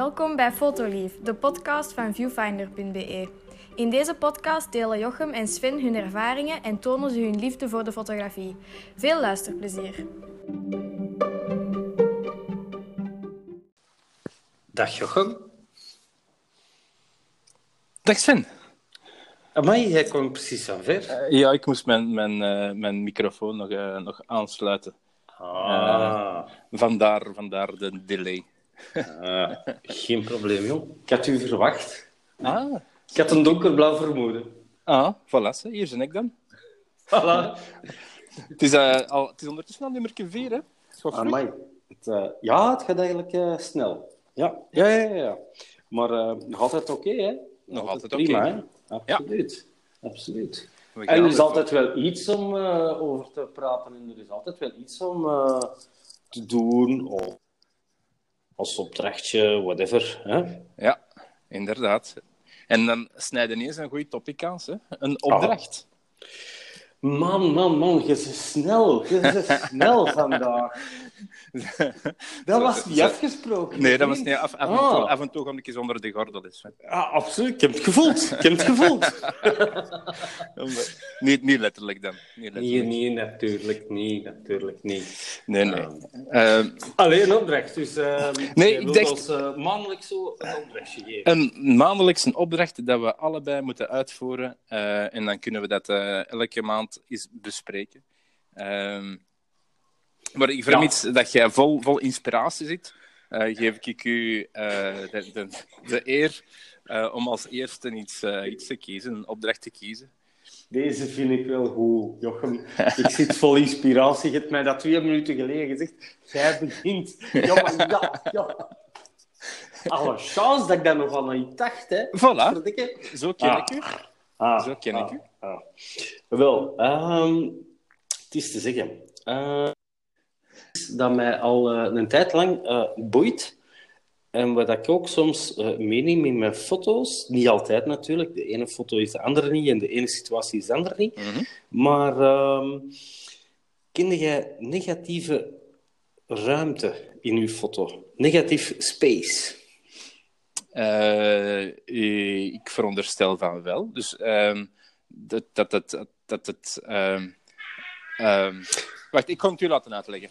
Welkom bij Fotolief, de podcast van viewfinder.be. In deze podcast delen Jochem en Sven hun ervaringen en tonen ze hun liefde voor de fotografie. Veel luisterplezier. Dag Jochem. Dag Sven. Amai, jij kwam precies aan ver. Uh, ja, ik moest mijn, mijn, uh, mijn microfoon nog, uh, nog aansluiten. Ah. vandaar, vandaar de delay. Ah, geen probleem, joh. Ik had u verwacht. Ah. Ik had een donkerblauw vermoeden. Ah, voilà, hier ben ik dan. Voilà. het, is, al, het is ondertussen al nummer 4, hè? Amai. Het, ja, het gaat eigenlijk snel. Ja, ja, ja. ja. Maar nog altijd oké, okay, hè? Nog altijd prima, okay. hè? Absoluut. Ja. Absoluut. En er is altijd wel iets om over te praten en er is altijd wel iets om te doen of als opdrachtje, whatever. Hè? Ja, inderdaad. En dan snijden ineens een goede topic aan, hè? Een opdracht. Man, man, man, je bent snel. Je bent snel vandaag. Dat was niet afgesproken. Nee, dat was niet af, af, en Ah. toe, af en toe ik eens onder de gordel. Dus. Ja, absoluut. Ik heb het gevoeld. Ik heb het gevoeld. niet, niet letterlijk dan. Niet Nee, letterlijk. nee, natuurlijk niet. Natuurlijk niet. Nee, nee. Ja. Eh, Alleen een opdracht. Dus uh, Nee, ik dacht- ons uh, maandelijk zo een opdrachtje geven. een maandelijkse opdracht dat we allebei moeten uitvoeren. eh, en dan kunnen we dat eh, elke maand eens bespreken. Ehm, maar ik vermits dat jij vol, vol inspiratie zit, eh, geef ik u eh, de, de, de eer eh, om als eerste iets, eh, iets te kiezen, een opdracht te kiezen. Deze vind ik wel goed, Jochem. Ik zit vol inspiratie. Je hebt mij dat twee minuten geleden gezegd. Jij begint. Ja, maar ja, ja. Alle chance dat ik daar nog aan iets dacht, hè. Voilà, Verdikke. zo ken Ah. ik u. Ah, Zo ken ik u. ah. Wel, ehm, het is te zeggen. eh, dat mij al eh, een tijd lang eh, boeit. En wat ik ook soms eh, meeneem in mijn foto's, niet altijd natuurlijk, de ene foto is de andere niet en de ene situatie is de andere niet. Mhm. Maar ehm kende jij negatieve ruimte in uw foto? Negatief space? Ik veronderstel van wel. Dus ehm, dat, dat, dat, dat, dat het. Wacht, ik kan het u laten uitleggen.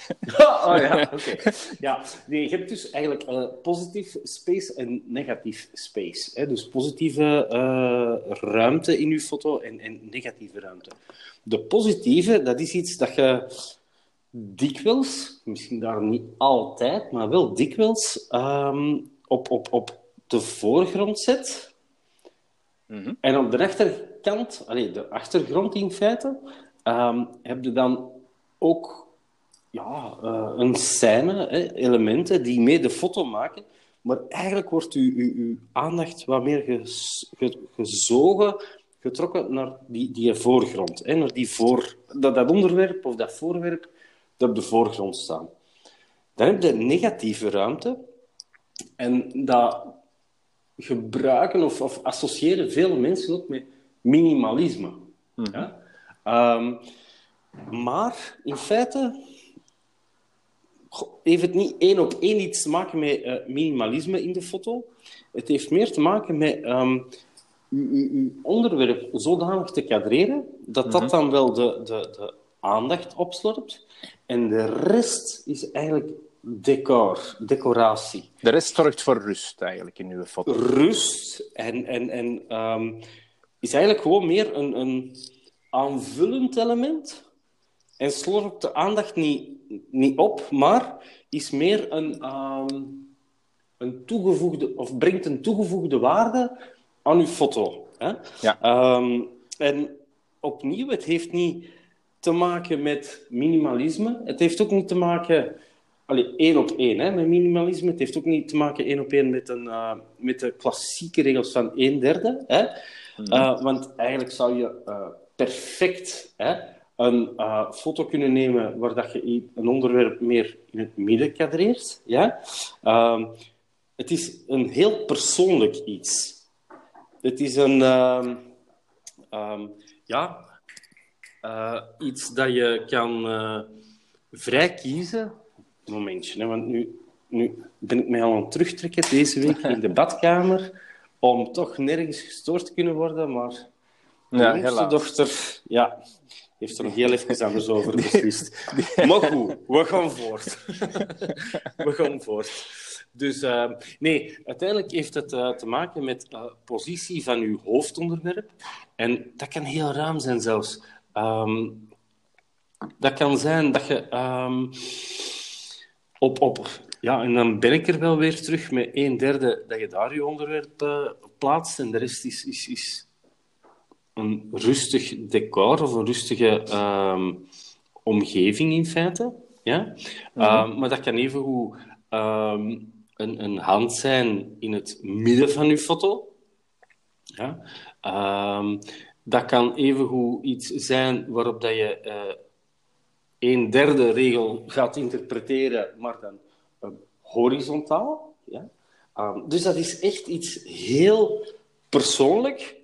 oh ja, oké. Ja, nee, je hebt dus eigenlijk eh, positief space en negatief space. Hè? Dus positieve eh, ruimte in je foto en, en negatieve ruimte. De positieve, dat is iets dat je dikwijls, misschien daar niet altijd, maar wel dikwijls, ehm, op, op, op de voorgrond zet. Mhm. En op de rechterkant, allee, de achtergrond in feite, ehm, heb je dan ook ja, eh, een scène, hè, elementen die mee de foto maken. Maar eigenlijk wordt uw, uw, aandacht wat meer gezogen, getrokken naar die, die voorgrond. Hè, naar die voor, dat, dat onderwerp of dat voorwerp dat op de voorgrond staat. Dan heb je negatieve ruimte. En dat gebruiken of, of associëren veel mensen ook met minimalisme. Ja? Ehm, maar in feite heeft het niet één op één iets te maken met eh, minimalisme in de foto. Het heeft meer te maken met ehm, uw, uw, uw onderwerp zodanig te kadreren dat dat dan wel de, de, de aandacht opslorpt. En de rest is eigenlijk decor, decoratie De rest zorgt voor rust eigenlijk in uw foto. rust en, en, en ehm, is eigenlijk gewoon meer een, een aanvullend element. En slorpt de aandacht niet, niet op, maar is meer een, ehm, een toegevoegde, of brengt een toegevoegde waarde aan uw foto. Hè? Ja. Ehm, en opnieuw, het heeft niet te maken met minimalisme. Het heeft ook niet te maken Allee, één op één hè, met minimalisme. Het heeft ook niet te maken één op één met, een, eh, met de klassieke regels van een derde. Hè. Eh, want eigenlijk zou je eh, perfect hè, een eh, foto kunnen nemen waar dat je een onderwerp meer in het midden kadreert. Ja? Ehm, het is een heel persoonlijk iets. Het is een... ehm, ehm, ja, eh, iets dat je kan eh, vrij kiezen. Momentje, want nu nu ben ik mij al aan het terugtrekken deze week in de badkamer om toch nergens gestoord te kunnen worden, maar Ja, jongste dochter ja, heeft er nog heel even anders over beslist. Maar goed, we gaan voort. we gaan voort. Dus eh, nee, uiteindelijk heeft het eh, te maken met uh, positie van uw hoofdonderwerp. En dat kan heel ruim zijn zelfs. Ehm, dat kan zijn dat je ehm, op, op... Ja, en dan ben ik er wel weer terug met een derde dat je daar je onderwerp uh, plaatst. En de rest is, is, is een rustig decor of een rustige um, omgeving in feite. Ja? Mm -hmm. maar dat kan evengoed um, een, een hand zijn in het midden van je foto. Ja? Dat kan evengoed iets zijn waarop dat je uh, een derde regel gaat interpreteren, maar dan uh, horizontaal. Ja? Dus dat is echt iets heel persoonlijk.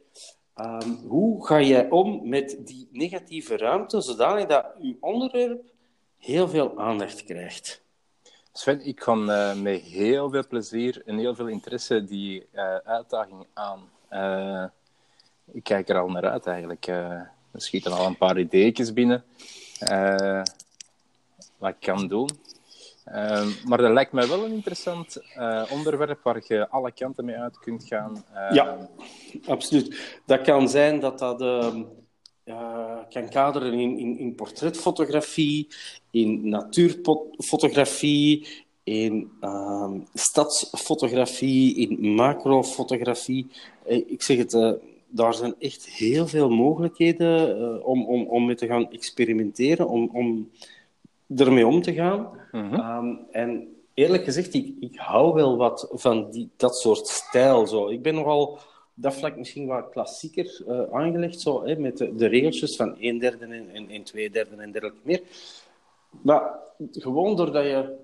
Um, hoe ga jij om met die negatieve ruimte, zodanig dat je onderwerp heel veel aandacht krijgt? Sven, ik kan uh, met heel veel plezier en heel veel interesse die uh, uitdaging aan. Uh, ik kijk er al naar uit eigenlijk. er schieten al een paar ideetjes binnen wat ik kan doen. Maar dat lijkt mij wel een interessant onderwerp waar je alle kanten mee uit kunt gaan. ja, absoluut. Dat kan zijn dat dat kan kaderen in, in, in portretfotografie, in natuurfotografie, in stadsfotografie, in macrofotografie. Ik zeg het, uh, daar zijn echt heel veel mogelijkheden om, om, om mee te gaan experimenteren, om, om ermee om te gaan. Mhm. Um, en eerlijk gezegd, ik, ik hou wel wat van die, dat soort stijl. Zo. Ik ben nogal dat vlak misschien wat klassieker uh, aangelegd, zo, hè, met de, de regeltjes van een derde en, en, en twee derde en dergelijke meer. Maar gewoon doordat je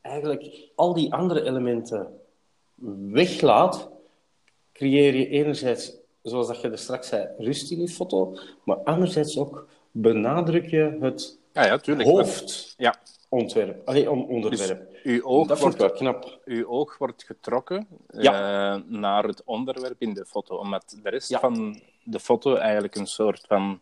eigenlijk al die andere elementen weglaat, creëer je enerzijds, zoals dat je er straks zei, rust in je foto, maar anderzijds ook benadruk je het ja, ja, tuurlijk. hoofd. Ja. Ontwerp. Allee, om, onderwerp. Dus uw oog, dat wordt, wel knap. uw oog wordt getrokken ja. uh, naar het onderwerp in de foto, omdat de rest ja. van de foto eigenlijk een soort van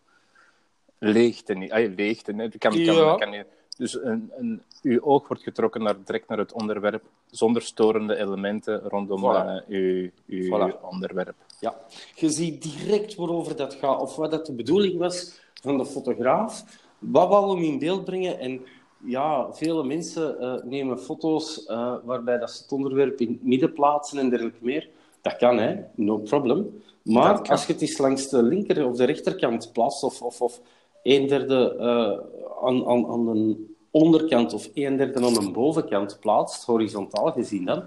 leegte is. Ah, leegte, hè? Kan, kan, ja. kan dus een, een, uw oog wordt getrokken naar, direct naar het onderwerp, zonder storende elementen rondom voilà. uh, uw, uw voilà. onderwerp. Ja, je ziet direct waarover dat gaat, of wat dat de bedoeling was van de fotograaf. Wat wou hem in beeld brengen? En ja, vele mensen uh, nemen foto's uh, waarbij dat ze het onderwerp in het midden plaatsen en dergelijke meer. Dat kan, hè? No problem. Maar als je het eens langs de linker of de rechterkant plaatst, of, of, of een derde uh, aan, aan, aan de onderkant of een derde aan de bovenkant plaatst, horizontaal gezien dan,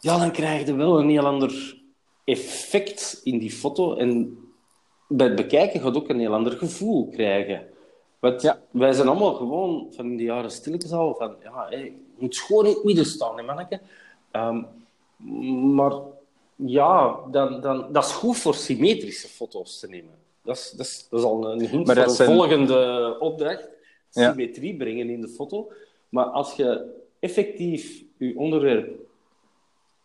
ja, dan krijg je wel een heel ander effect in die foto. En bij het bekijken gaat ook een heel ander gevoel krijgen. Want ja, wij zijn allemaal gewoon van de jaren stilletjes al van, ja, hey, je moet gewoon in het midden staan, hè, manneke. Um, maar ja, dan, dan, dat is goed voor symmetrische foto's te nemen. Dat is, dat is, dat is al een hint maar voor zijn... volgende opdracht. Ja. Symmetrie brengen in de foto. Maar als je effectief je onderwerp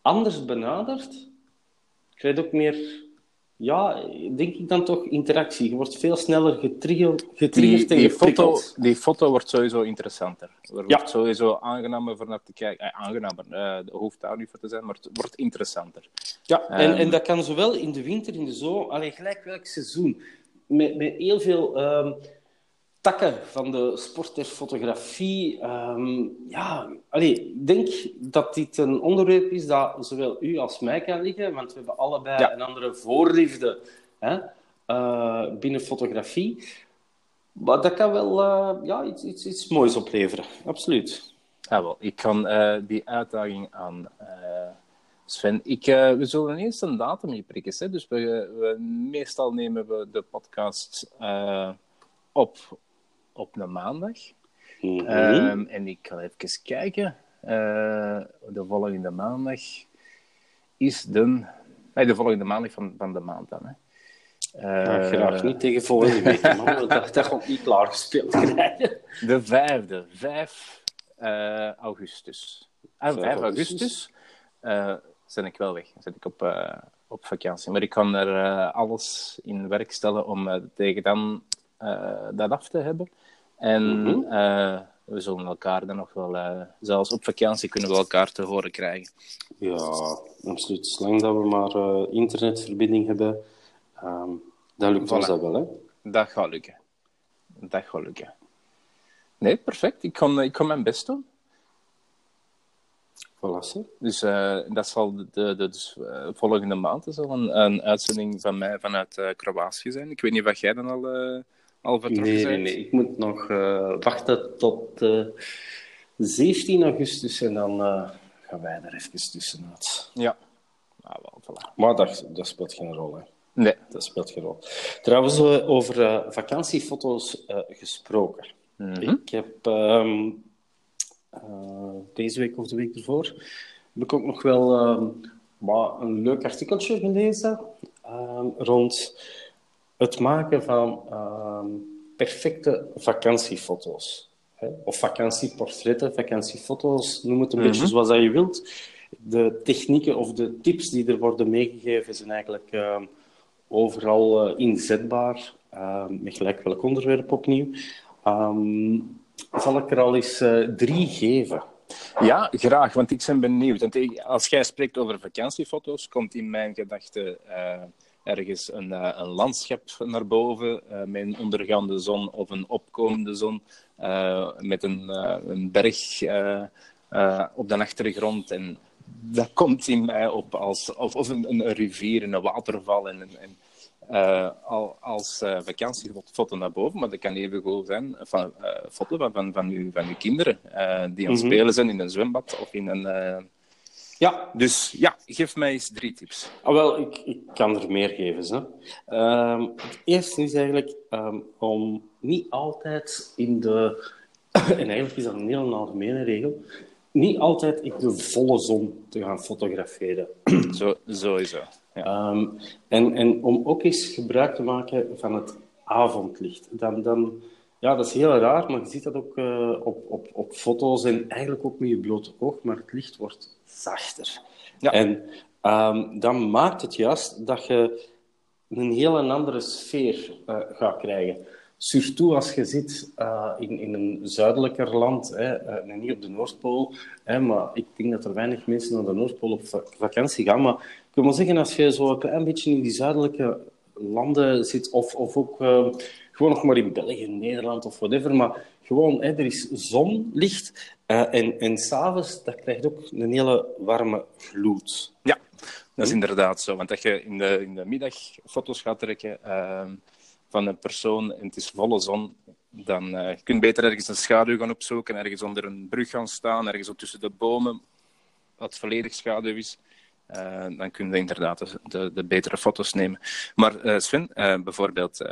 anders benadert, krijg je ook meer ja, denk ik dan toch interactie. Je wordt veel sneller getriggerd, getriggerd die, en die, foto, die foto wordt sowieso interessanter. Er Ja. wordt sowieso aangenamer voor naar te kijken. Eh, aangenamer, hoeft daar niet voor te zijn, maar het wordt interessanter. Ja, en, Ehm. en dat kan zowel in de winter, in de zomer, alleen gelijk welk seizoen. Met, met heel veel ehm, takken van de sport der fotografie. Ehm, ja, allee, ik denk dat dit een onderwerp is dat zowel u als mij kan liggen, want we hebben allebei Ja. een andere voorliefde hè, eh, binnen fotografie. Maar dat kan wel eh, ja, iets, iets, iets moois opleveren, absoluut. Ah, wel, ik kan eh, die uitdaging aan Sven. Ik, we zullen eerst een datum hier prikken. Hè? Dus we, we, meestal nemen we de podcast op op een maandag. Mhm. Ehm, en ik ga even kijken. Eh, de volgende maandag is de... Nee, de volgende maandag van, van de maand dan. Hè. Eh, graag niet tegen volgende week, man. want Dat, dat gaat niet klaargespeeld krijgen. De vijfde. Vijf eh, augustus. Ah, 5 5 augustus eh ben ik wel weg. Dan zit ik op, op vakantie. Maar ik kan er alles in werk stellen om tegen dan dat af te hebben. En Mhm. eh, we zullen elkaar dan nog wel... eh, zelfs op vakantie kunnen we elkaar te horen krijgen. Ja, absoluut. Zolang dat we maar eh, internetverbinding hebben, ehm dan lukt ons Voilà. dat wel, hè? Dat gaat lukken. Dat gaat lukken. Nee, perfect. Ik kan, ik kan mijn best doen. Voilà. Dus dat zal de, de, de- dus, volgende maand zal een, een uitzending van mij vanuit Kroatië zijn. Ik weet niet of jij dan al, al vertrokken Nee, nee, nee. Ik moet nog eh, wachten tot eh 17 augustus en dan eh, gaan wij er even tussenuit. Ja. Ah, wel, voilà. Maar dat, dat speelt geen rol, hè. Nee. Dat speelt geen rol. Trouwens, eh, over eh, vakantiefoto's eh, gesproken. Mhm. Ik heb ehm, eh, deze week of de week ervoor heb ik ook nog wel ehm, een leuk artikeltje gelezen ehm, rond het maken van ehm, perfecte vakantiefoto's. Hè? Of vakantieportretten, vakantiefoto's, noem het een Mhm. beetje zoals dat je wilt. De technieken of de tips die er worden meegegeven zijn eigenlijk ehm, overal eh, inzetbaar, ehm, met gelijk welk onderwerp opnieuw. Zal ik er al eens eh, drie geven? Ja, graag, want ik ben benieuwd. Want als jij spreekt over vakantiefoto's, komt in mijn gedachten eh, ergens een, eh, een landschap naar boven eh, met een ondergaande zon of een opkomende zon, eh, met een, een berg op de achtergrond. En dat komt in mij op als of, of een, een rivier, een waterval en, en, eh, al, als eh, vakantiefoto naar boven, maar dat kan even goed zijn van foto van, van, van, uw, van uw kinderen die aan het Mhm. spelen zijn in een zwembad of in een. Ja, Dus ja, geef mij eens drie tips. Ah, wel, ik, ik kan er meer geven. Hè. Ehm, het eerste is eigenlijk ehm, om niet altijd in de... en eigenlijk is dat een heel algemene regel. Niet altijd in de volle zon te gaan fotograferen. Zo, sowieso. Ja. Ehm, en, en om ook eens gebruik te maken van het avondlicht. Dan, dan, ja, dat is heel raar, maar je ziet dat ook eh, op, op, op foto's en eigenlijk ook met je blote oog, maar het licht wordt zachter. Ja. En ehm, dan maakt het juist dat je een heel andere sfeer eh, gaat krijgen. Surtout als je zit eh, in, in een zuidelijker land, hè, niet op de Noordpool. Hè, maar ik denk dat er weinig mensen naar de Noordpool op va- vakantie gaan. Maar ik wil maar zeggen, als je zo een klein beetje in die zuidelijke landen zit, of, of ook eh, gewoon nog maar in België, Nederland of whatever, maar gewoon, hè, er is zonlicht eh, en, en s'avonds, dat krijgt ook een hele warme gloed. Ja, dat is inderdaad zo. Want als je in de, in de middag foto's gaat trekken ehm, van een persoon en het is volle zon, dan eh, je kunt beter ergens een schaduw gaan opzoeken, ergens onder een brug gaan staan, ergens tussen de bomen, wat volledig schaduw is. Eh, dan kun je inderdaad de, de, de betere foto's nemen. Maar Sven, bijvoorbeeld,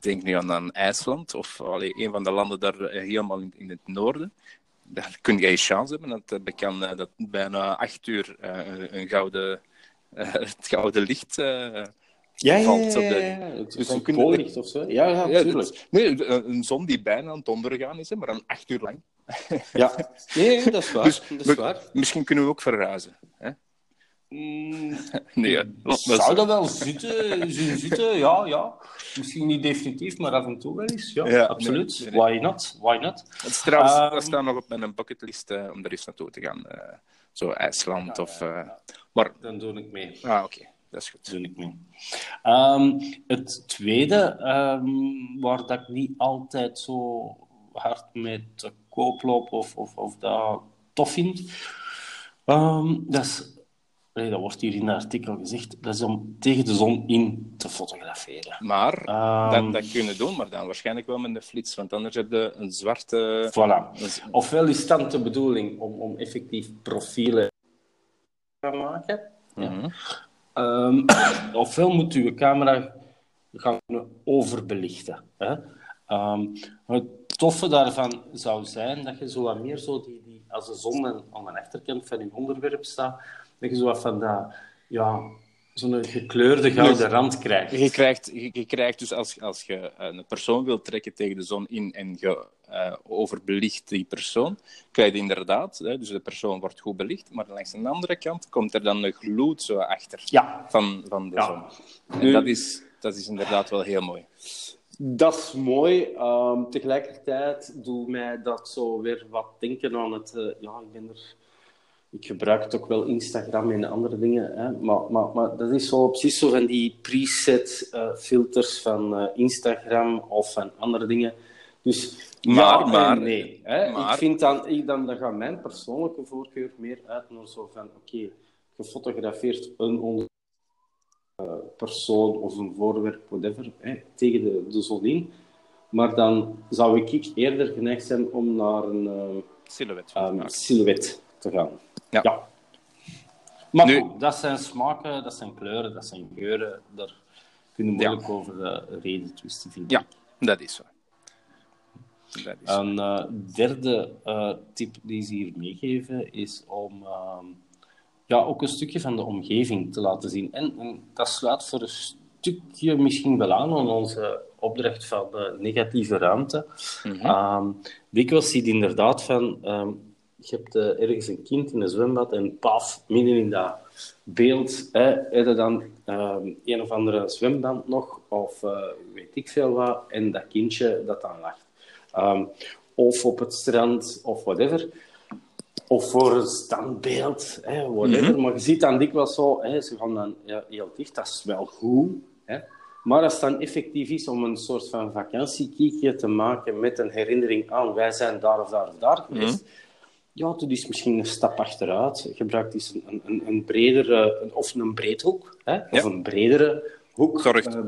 denk nu aan, aan IJsland, of allee, een van de landen daar eh, helemaal in, in het noorden. Daar kun je chance hebben dat, eh, kan, eh, dat bijna acht uur een- een gouden, het gouden licht eh, valt op de... Het Dus een of zo. Ja, ja, Ja, natuurlijk. nee, een zon die bijna aan het ondergaan is, hè, maar dan acht uur lang. Ja, nee, dat is waar. Dus dat is waar. Misschien kunnen we ook verhuizen. Hè? Mm, Nee, dat zou dat wel zitten, zitten? Ja, ja. Misschien niet definitief, maar af en toe wel eens. Ja, Ja, absoluut. nee, nee, nee. Why not? Why not? Het is trouwens, Ehm, dat staat nog op mijn bucketlist eh, om er eens naartoe te gaan. eh, zo IJsland of... eh, Maar, Dan doe ik mee. ah, oké, dat is goed. doe ik mee. Ehm, het tweede, ehm, waar dat ik niet altijd zo hard mee te koop loop of, of, of dat tof vind, dat is, allee, dat wordt hier in het artikel gezegd, dat is om tegen de zon in te fotograferen. Maar Ehm, dat, dat kunnen doen, maar dan waarschijnlijk wel met een flits, want anders heb je een zwarte... Voilà. Ofwel is het de bedoeling om, om effectief profielen te maken. Ja. Mhm. Ehm, ofwel moet uw camera gaan overbelichten. Hè? Ehm, het toffe daarvan zou zijn dat je zo wat meer zo die, die, als de zon aan aan de achterkant van je onderwerp staat, dat je zo wat van dat, ja, zo'n gekleurde gouden rand krijgt. Je krijgt, je, je krijgt dus als, als je een persoon wilt trekken tegen de zon in en je uh, overbelicht die persoon, krijg je inderdaad, hè, dus de persoon wordt goed belicht, maar langs de andere kant komt er dan een gloed zo achter ja. van, van de zon. En dat is, dat is inderdaad wel heel mooi. Dat is mooi. Um, tegelijkertijd doet mij dat zo weer wat denken aan het... Uh, ja, ik ben er... Ik gebruik het ook wel Instagram en andere dingen. Hè, maar, maar, maar dat is zo precies zo van die preset uh, filters van uh, Instagram of van andere dingen. Dus maar, ja, maar, nee. Hè. maar... Ik vind dan, ik, dan, dan gaat mijn persoonlijke voorkeur meer uit naar zo van... Oké, okay, gefotografeerd een onder persoon of een voorwerp, whatever, hè, tegen de, de zon in. Maar dan zou ik eerder geneigd zijn om naar een silhouet, um, silhouet te gaan. Ja. ja. Maar Nu... goed, dat zijn smaken, dat zijn kleuren, dat zijn geuren. Daar kunnen we moeilijk ja. over uh, reden twisten vinden. Ja, dat is zo. Dat is een uh, derde uh, tip die ze hier meegeven is om ja, ook een stukje van de omgeving te laten zien. En, en, dat sluit voor een stukje misschien wel aan aan onze opdracht van de negatieve ruimte. Mm -hmm. dikwijls zie je inderdaad van... Je hebt uh, ergens een kind in een zwembad en paf, midden in dat beeld, hè, heb je dan um, een of andere zwemband nog, of uh, weet ik veel wat, en dat kindje dat dan lacht. of op het strand, of whatever of voor een standbeeld, hè, whatever. Mm -hmm. Maar je ziet dan dikwijls zo, hè, ze gaan dan ja, heel dicht, dat is wel goed. Hè. Maar als het dan effectief is om een soort van vakantiekiekje te maken met een herinnering aan wij zijn daar of daar of daar geweest, mm -hmm. Ja, dat is misschien een stap achteruit. Gebruik eens een, een, een bredere, een, of een breedhoek, hè, ja. of een bredere hoek. Zorgt, uh,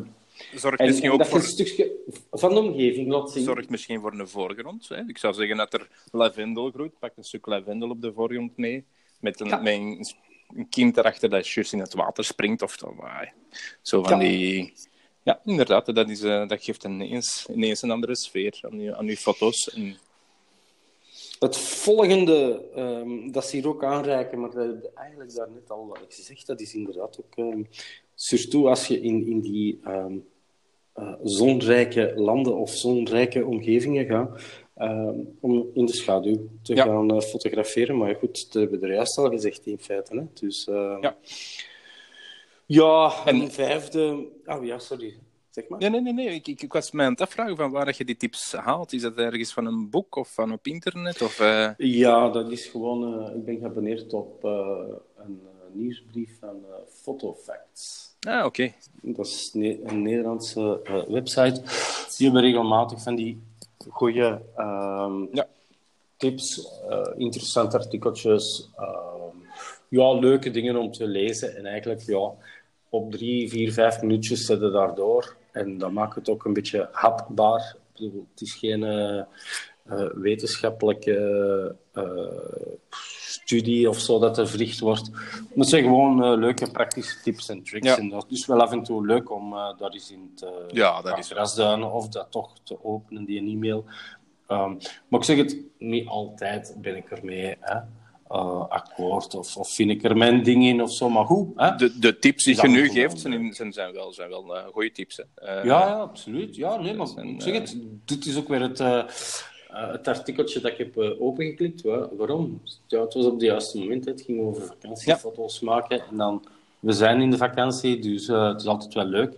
zorgt en, misschien en ook dat voor... een stukje van de omgeving laat zien. Zorgt misschien voor een voorgrond. Hè? Ik zou zeggen dat er lavendel groeit. Pak een stuk lavendel op de voorgrond mee. Met een, ja. met een, kind erachter dat juist in het water springt. Of zo, zo van ja. die... Ja, inderdaad. Dat, is, uh, dat geeft ineens, ineens een andere sfeer aan je, aan je foto's. En... Het volgende, um, dat ze hier ook aanreiken, maar dat heb je eigenlijk daar net al wat gezegd, dat is inderdaad ook... Um, surtout als je in, in die um, uh, zonrijke landen of zonrijke omgevingen gaat, um, om in de schaduw te ja. gaan uh, fotograferen. Maar goed, dat hebben we er juist al gezegd in feite. Hè? Dus, uh, ja. ja, en een vijfde... Oh ja, sorry. Zeg maar. Nee, nee, nee. nee. Ik, ik, ik was mij aan het afvragen van waar je die tips haalt. Is dat ergens van een boek of van op internet? Of, uh... Ja, dat is gewoon... ik ben geabonneerd op een nieuwsbrief van Photofacts. Ah, oké. Okay. Dat is een Nederlandse website. Die hebben regelmatig van die goede um, ja. tips, interessante artikeltjes, uh, ja, leuke dingen om te lezen. En eigenlijk, ja, op drie, vier, vijf minuutjes zitten daardoor. En dat maakt het ook een beetje hapbaar. Het is geen wetenschappelijke studie of zo dat er verricht wordt. Het zijn gewoon uh, leuke praktische tips en tricks. Ja. En dat is dus wel af en toe leuk om uh, daar eens in te ja, dat is grasduinen of dat toch te openen, die e-mail. Um, maar ik zeg het, niet altijd ben ik ermee hè, uh, akkoord of, of vind ik er mijn ding in of zo, maar hoe? Hè? De, de tips die je nu geeft zijn, zijn, zijn wel, zijn wel goede tips. Hè. ja, ja, absoluut. Ja, nee, maar zijn, zeg het, dit is ook weer het... Uh, het artikeltje dat ik heb uh, opengeklikt. Waarom? Ja, het was op het juiste moment. Het ging over vakantiefoto's ja. maken. En dan, we zijn in de vakantie, dus uh, het is altijd wel leuk.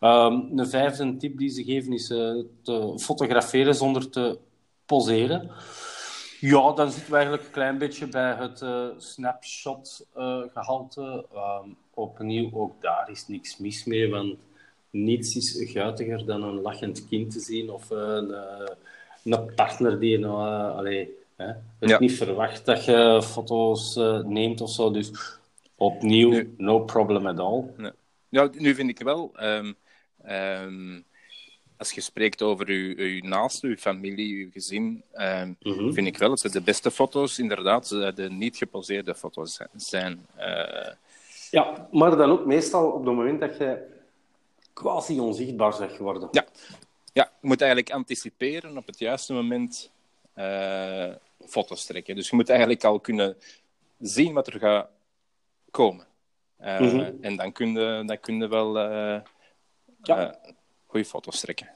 Um, een vijfde tip die ze geven is uh, te fotograferen zonder te poseren. Ja, dan zitten we eigenlijk een klein beetje bij het snapshot-gehalte. Um, opnieuw, ook daar is niks mis mee, want niets is guitiger dan een lachend kind te zien of een een partner die nou, allee, hè, het ja. niet verwacht dat je foto's neemt of zo. Dus opnieuw, nu, no problem at all. Nee. Ja, nu vind ik wel, um, um, als je spreekt over uw, uw naaste, uw familie, uw gezin, mm -hmm. vind ik wel dat de beste foto's inderdaad de niet geposeerde foto's zijn. Uh... Ja, maar dan ook meestal op het moment dat je quasi onzichtbaar bent geworden. Ja, ja, je moet eigenlijk anticiperen op het juiste moment uh, foto's trekken. Dus je moet eigenlijk al kunnen zien wat er gaat komen. Uh, Mhm. En dan kun je, dan kun je wel eh Ja. Goede foto's trekken.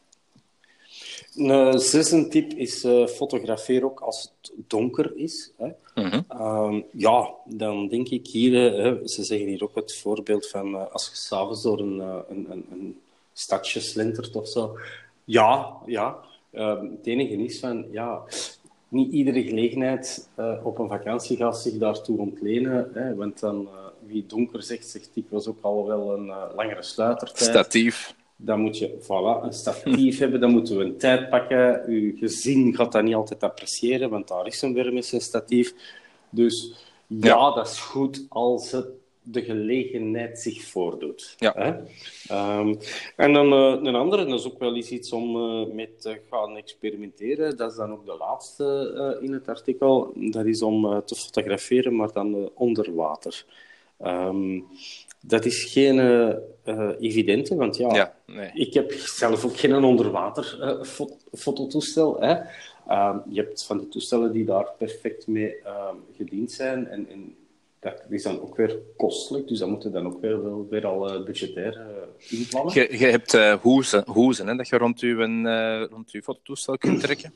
Een zesde tip is eh, fotografeer ook als het donker is. Hè. Mhm. Ehm, ja, dan denk ik hier, eh, hè, ze zeggen hier ook het voorbeeld van eh, als je s'avonds door een, een, een, een stadje slentert of zo. Ja, ja. Ehm, het enige is van, ja, niet iedere gelegenheid op een vakantie gaat zich daartoe ontlenen. Hè, want dan, wie donker zegt, zegt ik was ook al wel een langere sluitertijd. Statief. Dan moet je voilà, een statief hebben, dan moeten we een tijd pakken. Uw gezin gaat dat niet altijd appreciëren, want daar is een weer met zijn statief. Dus ja, Ja. dat is goed als het de gelegenheid zich voordoet. Ja. Hè? Ehm, en dan eh, een andere, dat is ook wel eens iets om eh, mee te gaan experimenteren. Dat is dan ook de laatste eh, in het artikel. Dat is om te fotograferen, maar dan onder water. Ehm, dat is geen eh, evidente, want ja, Ja, nee. ik heb zelf ook geen onderwater eh, fo- fototoestel. Hè. Ehm, je hebt van die toestellen die daar perfect mee ehm, gediend zijn. En, en dat is dan ook weer kostelijk, dus dat moet je dan ook weer, wel weer al eh, budgetair inplannen. Je, je hebt eh hoezen, hoezen hè, dat je rond je, eh, rond je fototoestel kunt trekken.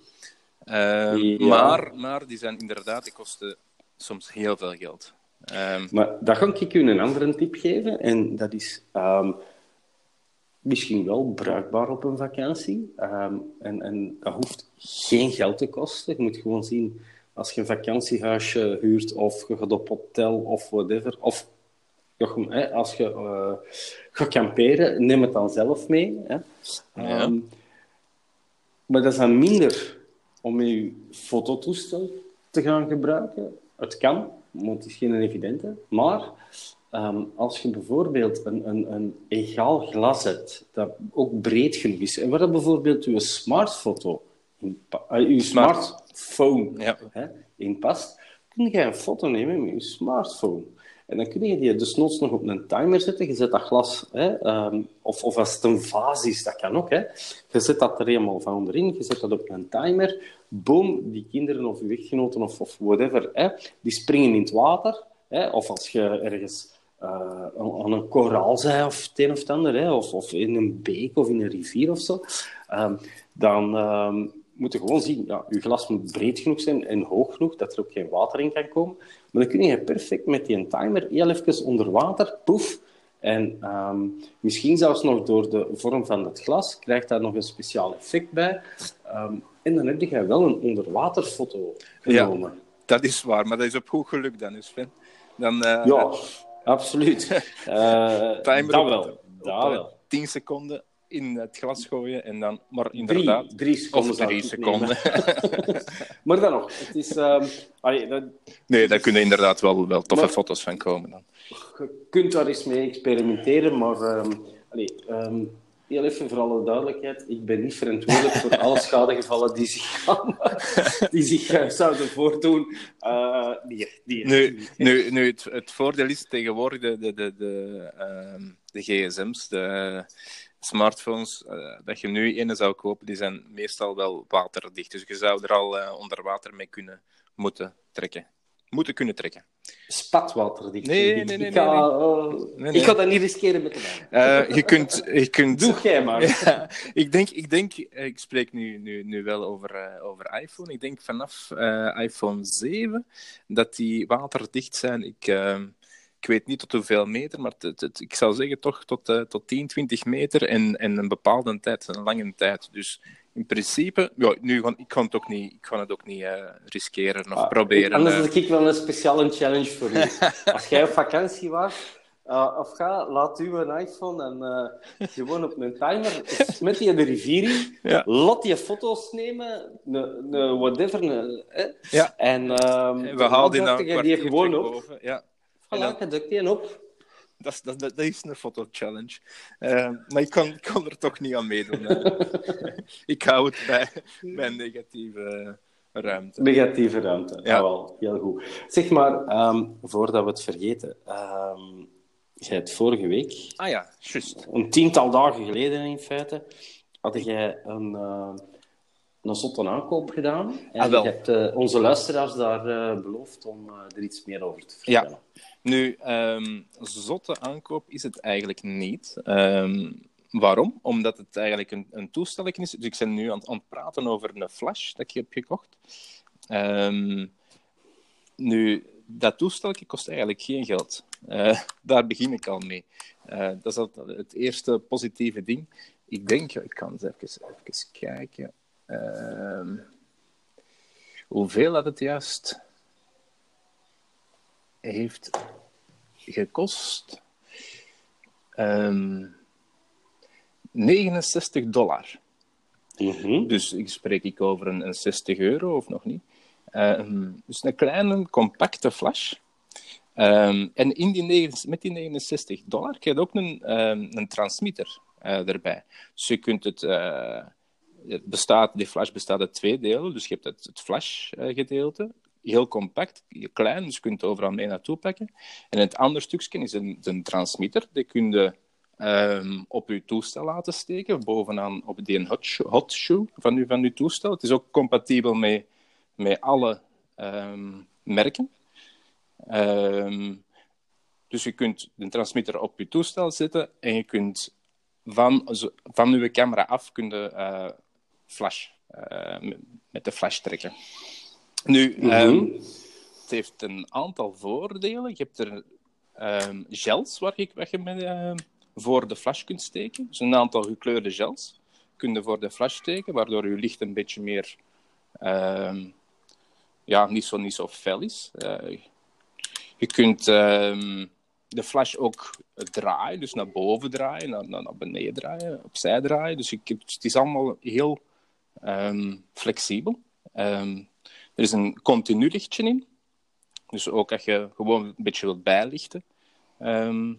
Ehm, Ja. maar, maar die zijn inderdaad, die kosten soms heel veel geld. Ehm, Maar dan ga ik u een andere tip geven. En dat is ehm, misschien wel bruikbaar op een vakantie. Ehm, en, en dat hoeft geen geld te kosten. Je moet gewoon zien, als je een vakantiehuisje huurt of je gaat op hotel of whatever. Of hè, als je eh, gaat kamperen, neem het dan zelf mee. Hè. Ja. Maar dat is dan minder om je fototoestel te gaan gebruiken. Het kan, het is geen evidente. Maar ehm, als je bijvoorbeeld een, een, een egaal glas hebt, dat ook breed genoeg is, en waar dat bijvoorbeeld je smartfoto in, eh, je Smart. smartphone Ja. hè, in past, kun je een foto nemen met je smartphone. En dan kun je die dus nog op een timer zetten. Je zet dat glas, hè, ehm, of, of als het een vaas is, dat kan ook. Hè. Je zet dat er helemaal van onderin, je zet dat op een timer. Boom, die kinderen of je echtgenoten of, of whatever, hè, die springen in het water. Hè, of als je ergens eh, aan aan een koraal zij of het een of het ander, hè, of, of in een beek of in een rivier of zo, ehm, dan ehm, moet je gewoon zien, ja, je glas moet breed genoeg zijn en hoog genoeg, dat er ook geen water in kan komen. Maar dan kun je perfect met die timer heel even onder water, poef, en ehm, misschien zelfs nog door de vorm van het glas krijgt daar nog een speciaal effect bij. Ehm, en dan heb je wel een onderwaterfoto genomen. dat is waar, maar dat is op goed geluk dan, Sven. Dan, eh, Ja, absoluut. Eh timer dat op- wel. op, Dat wel. 10 seconden in het glas gooien en dan, maar inderdaad. Drie, drie seconden. Of drie maar dan nog, het is... ehm, allee, dat, Nee, daar kunnen inderdaad wel, wel toffe Maar- foto's van komen dan. je kunt daar eens mee experimenteren, maar ehm, allee, ehm, heel even voor alle duidelijkheid, ik ben niet verantwoordelijk voor alle schadegevallen die zich, gaan, die zich eh, zouden voordoen. Eh, nee, nee. Nu, nu, nu het, het voordeel is tegenwoordig de, de, de, de, de gsm's, de smartphones, eh, dat je nu ene zou kopen, die zijn meestal wel waterdicht. Dus je zou er al eh, onder water mee kunnen moeten trekken. Moeten kunnen trekken. Spatwater. Die Nee, ik, nee, nee, ik ga, nee, Nee, Ik ga dat niet riskeren met de naam. Eh, je kunt... Je kunt Doe jij maar. Ja, ik denk, ik denk, ik spreek nu, nu, nu wel over, over iPhone. Ik denk vanaf iPhone 7 dat die waterdicht zijn. Ik, eh, ik weet niet tot hoeveel meter, maar het, het- ik zou zeggen toch tot, eh, tot 10, 20 meter en, en een bepaalde tijd, een lange tijd. Dus in principe, ja, nu ik, kan het ook niet, ik ga het ook niet eh, riskeren of Ah, proberen. Anders eh. heb ik wel een speciale challenge voor u. Als jij op vakantie was, eh, of ga, laat u een iPhone en eh, gewoon op een timer, met die de rivier in, Ja. laat je foto's nemen, een whatever, eh, Ja. en ehm, we halen die je kwartier gewoon op. boven. Ja. Voilà, dan- duikt die op. Dat, is- dat, is een foto-challenge. Eh, maar ik kan, er toch niet aan meedoen. ik hou het bij mijn negatieve ruimte. Negatieve ruimte. Ja. Wel, heel goed. Zeg maar, ehm, voordat we het vergeten, ehm jij hebt vorige week Ah ja, juist. een tiental dagen geleden in feite, had jij een, eh, een zotte aankoop gedaan. En Ah, wel. je hebt eh, onze luisteraars daar beloofd om er iets meer over te Ja. Nu, ehm, zotte aankoop is het eigenlijk niet. Ehm, waarom? Omdat het eigenlijk een, een is. Dus ik ben nu aan, aan het praten over een flash dat ik heb gekocht. Ehm, nu, dat toestelje kost eigenlijk geen geld. Eh, daar begin ik al mee. Eh, dat is het eerste positieve ding. Ik denk, ik kan eens even, kijken. Hoeveel dat het juist heeft gekost? Ehm 69 dollar. Mhm. Dus ik spreek ik over een, een 60 euro of nog niet. Ehm, dus een kleine, compacte flash. Ehm, en in die negen- met die 69 dollar krijg je ook een, ehm, een transmitter eh, erbij. Dus je kunt het, eh, het bestaat, die flash bestaat uit twee delen. Dus je hebt het, het flash-gedeelte, heel compact, klein, dus je kunt overal mee naartoe pakken. En het andere stukje is een, transmitter. Die kun je ehm, op je toestel laten steken, bovenaan op die hot shoe, hot shoe van, uw, van uw toestel. Het is ook compatibel met, met alle ehm, merken. Ehm, dus je kunt de transmitter op je toestel zetten en je kunt van, van uw camera af kun je, eh, flash, eh, met de flash trekken. Nu, ehm, het heeft een aantal voordelen. Je hebt er ehm, gels waar je, met, ehm, voor de flash kunt steken. Dus een aantal gekleurde gels kun je voor de flash steken, waardoor je licht een beetje meer ja, niet zo, niet zo fel is. Eh, je kunt de flash ook draaien, dus naar boven draaien, naar, naar, naar beneden draaien, opzij draaien. Dus je, het is allemaal heel flexibel. Er is een continu lichtje in. Dus ook als je gewoon een beetje wilt bijlichten, ehm,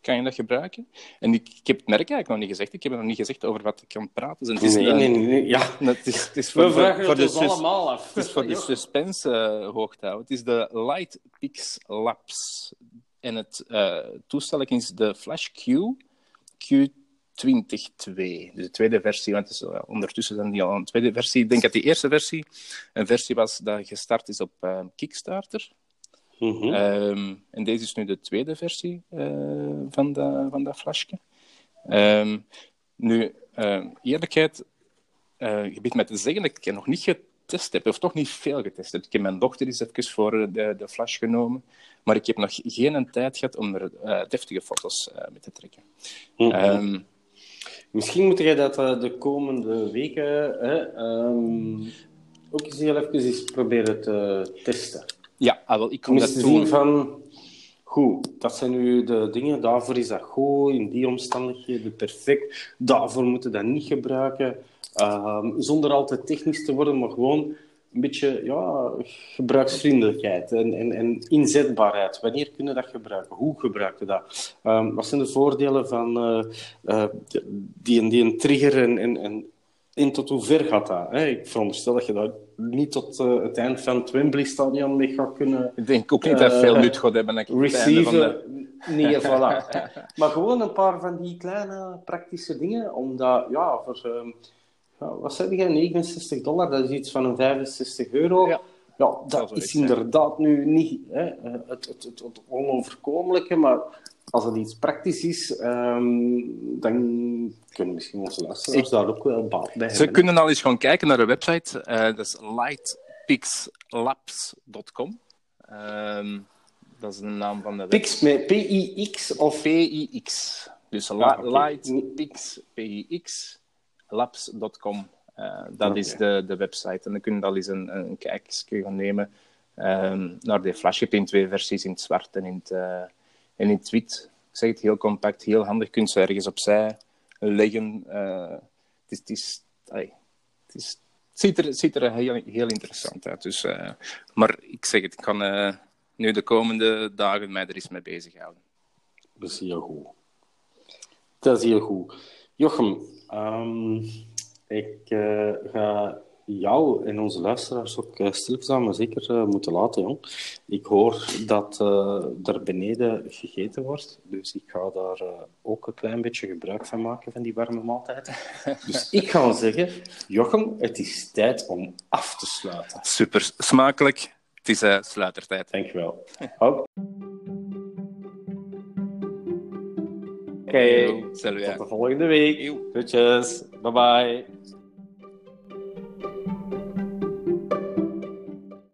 kan je dat gebruiken. En ik, ik heb het merk eigenlijk nog niet gezegd. Ik heb nog niet gezegd over wat ik kan praten. Dus het is, Nee, nee, nee. Ja, Het is, het is we voor, vragen voor het ons sus- allemaal af. het is voor de suspense hoog te houden. Het is de Lightpix Labs. En het eh toestel is de Flash Q Q22. Dus de tweede versie, want het is, eh, ondertussen zijn die al een tweede versie. Ik denk dat die eerste versie een versie was dat gestart is op eh, Kickstarter. Mhm. Ehm, en deze is nu de tweede versie eh, van, de, van dat flashje. Ehm, nu, eh, eerlijkheid, eh je biedt mij te zeggen dat ik het nog niet getest heb, of toch niet veel getest heb. Ik heb mijn dochter eens even voor de, de flash genomen, maar ik heb nog geen tijd gehad om er eh, deftige foto's eh, mee te trekken. Mhm. Ehm, Misschien moet jij dat eh, de komende weken hè, ehm, ook eens heel even eens proberen te testen. ja, ah, wel, ik kom Om dat doen. zien van... Goed, dat zijn nu de dingen. Daarvoor is dat goed. In die omstandigheden perfect. Daarvoor moeten we dat niet gebruiken. Ehm, zonder altijd technisch te worden, maar gewoon een beetje ja, gebruiksvriendelijkheid en, en, en inzetbaarheid. Wanneer kunnen we dat gebruiken? Hoe gebruiken we dat? Ehm, wat zijn de voordelen van eh, eh, die, die een trigger en, en, en, en tot hoe ver gaat dat? Hè? Ik veronderstel dat je dat niet tot eh, het eind van het Wembley-stadion mee gaat kunnen Ik denk ook niet dat veel nut gaat hebben. ik de-. Nee, voilà. maar gewoon een paar van die kleine praktische dingen, omdat, ja, voor, ehm, wat zeg jij, 69 dollar, dat is iets van een 65 euro. Ja. Ja, dat is zijn. inderdaad nu niet hè, eh, het, het, het, het onoverkomelijke, maar als het iets praktisch is, ehm, dan kunnen misschien onze luisteraars daar ook wel baat bij Ze hebben. kunnen al eens gaan kijken naar de website. eh, dat is lightpixlabs.com. Ehm, dat is de naam van de website. Pix met P-I-X of PIX. Dus Ah, lightpix, PIX, labs.com. Eh, dat is de, de website. En dan kun je al eens een, een kijkje gaan nemen ehm, naar de flash. Je hebt in twee versies, in het zwart en in het, eh, en in het wit. Ik zeg het, heel compact, heel handig. Je kunt ze ergens opzij leggen. Eh, het is... Het, is, het, is, het ziet er, het ziet er heel, heel interessant uit. Dus, maar ik zeg het, ik kan nu de komende dagen mij er eens mee bezighouden. Dat is heel goed. Dat is heel goed. Jochem, ehm, ik eh, ga jou en onze luisteraars ook uh, stilstaan, maar zeker uh, moeten laten, jong. Ik hoor dat uh, er beneden gegeten wordt, dus ik ga daar ook een klein beetje gebruik van maken, van die warme maaltijden. dus ik ga zeggen, Jochem, het is tijd om af te sluiten. Super, smakelijk. Het is uh, sluitertijd. Dankjewel. Oké. Okay. Tot de volgende week. Groetjes. Bye bye.